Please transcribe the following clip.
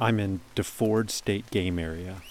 I'm in DeFord State Game Area.